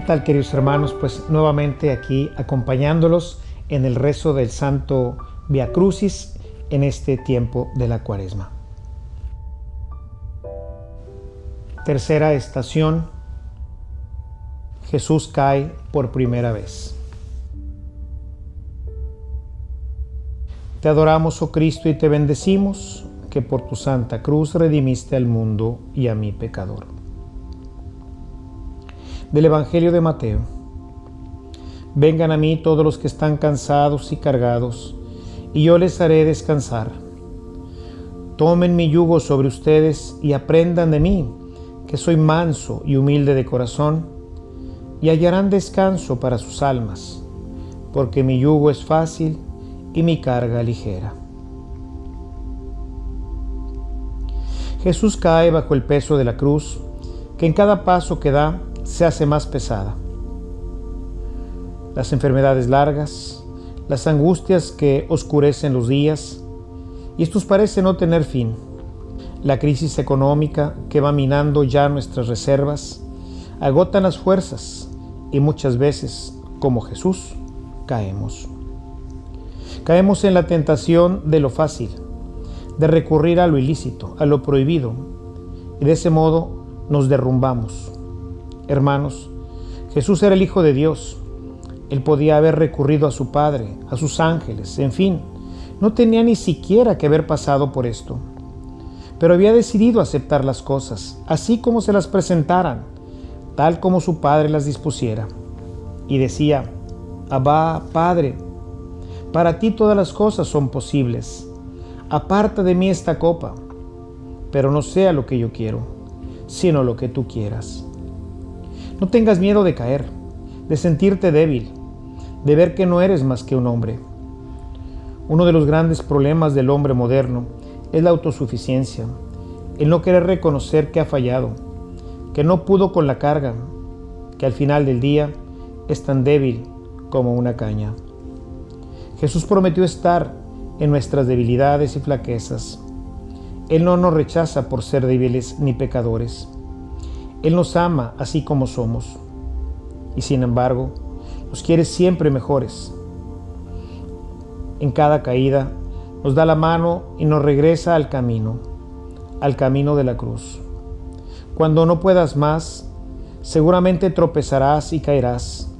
tal queridos hermanos? Pues nuevamente aquí acompañándolos en el rezo del Santo Via Crucis en este tiempo de la Cuaresma. Tercera estación. Jesús cae por primera vez. Te adoramos, oh Cristo, y te bendecimos, que por tu santa cruz redimiste al mundo y a mi pecador del Evangelio de Mateo. Vengan a mí todos los que están cansados y cargados, y yo les haré descansar. Tomen mi yugo sobre ustedes y aprendan de mí, que soy manso y humilde de corazón, y hallarán descanso para sus almas, porque mi yugo es fácil y mi carga ligera. Jesús cae bajo el peso de la cruz, que en cada paso que da se hace más pesada. Las enfermedades largas, las angustias que oscurecen los días, y estos parecen no tener fin. La crisis económica que va minando ya nuestras reservas, agotan las fuerzas y muchas veces, como Jesús, caemos. Caemos en la tentación de lo fácil, de recurrir a lo ilícito, a lo prohibido, y de ese modo nos derrumbamos Hermanos, Jesús era el Hijo de Dios. Él podía haber recurrido a su Padre, a sus ángeles, en fin, no tenía ni siquiera que haber pasado por esto. Pero había decidido aceptar las cosas, así como se las presentaran, tal como su Padre las dispusiera. Y decía, Abba, Padre, para ti todas las cosas son posibles. Aparta de mí esta copa, pero no sea lo que yo quiero, sino lo que tú quieras. No tengas miedo de caer, de sentirte débil, de ver que no eres más que un hombre. Uno de los grandes problemas del hombre moderno es la autosuficiencia, el no querer reconocer que ha fallado, que no pudo con la carga, que al final del día es tan débil como una caña. Jesús prometió estar en nuestras debilidades y flaquezas. Él no nos rechaza por ser débiles ni pecadores. Él nos ama así como somos y sin embargo nos quiere siempre mejores. En cada caída nos da la mano y nos regresa al camino, al camino de la cruz. Cuando no puedas más, seguramente tropezarás y caerás.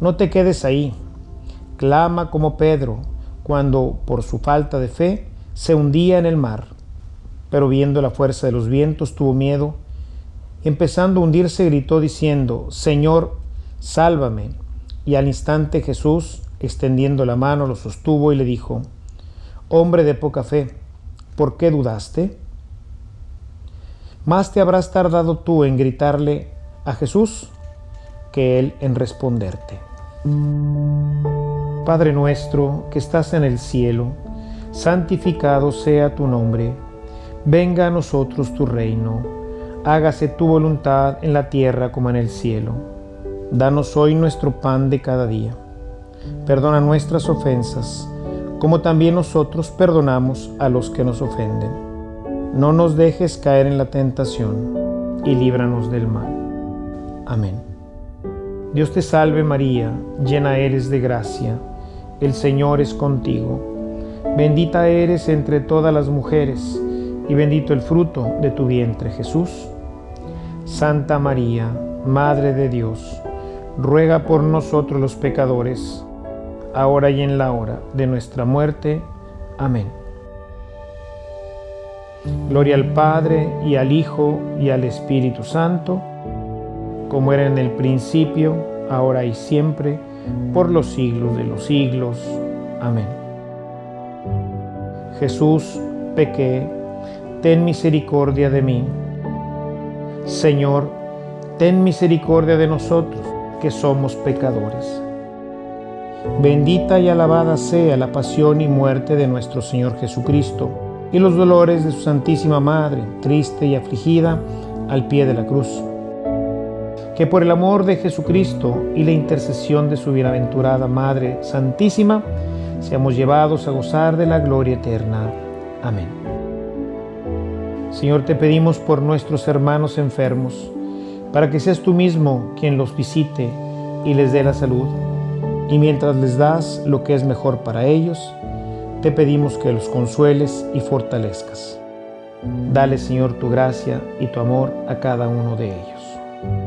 No te quedes ahí. Clama como Pedro cuando, por su falta de fe, se hundía en el mar. Pero viendo la fuerza de los vientos tuvo miedo Empezando a hundirse, gritó diciendo, Señor, sálvame. Y al instante Jesús, extendiendo la mano, lo sostuvo y le dijo, Hombre de poca fe, ¿por qué dudaste? Más te habrás tardado tú en gritarle a Jesús que él en responderte. Padre nuestro que estás en el cielo, santificado sea tu nombre, venga a nosotros tu reino hágase tu voluntad en la tierra como en el cielo. Danos hoy nuestro pan de cada día. Perdona nuestras ofensas, como también nosotros perdonamos a los que nos ofenden. No nos dejes caer en la tentación, y líbranos del mal. Amén. Dios te salve María, llena eres de gracia, el Señor es contigo. Bendita eres entre todas las mujeres, y bendito el fruto de tu vientre Jesús. Santa María, Madre de Dios, ruega por nosotros los pecadores, ahora y en la hora de nuestra muerte. Amén. Gloria al Padre y al Hijo y al Espíritu Santo, como era en el principio, ahora y siempre, por los siglos de los siglos. Amén. Jesús, pequé, ten misericordia de mí Señor, ten misericordia de nosotros, que somos pecadores. Bendita y alabada sea la pasión y muerte de nuestro Señor Jesucristo y los dolores de su Santísima Madre, triste y afligida, al pie de la cruz. Que por el amor de Jesucristo y la intercesión de su bienaventurada Madre Santísima, seamos llevados a gozar de la gloria eterna. Amén. Señor, te pedimos por nuestros hermanos enfermos, para que seas tú mismo quien los visite y les dé la salud. Y mientras les das lo que es mejor para ellos, te pedimos que los consueles y fortalezcas. Dale, Señor, tu gracia y tu amor a cada uno de ellos.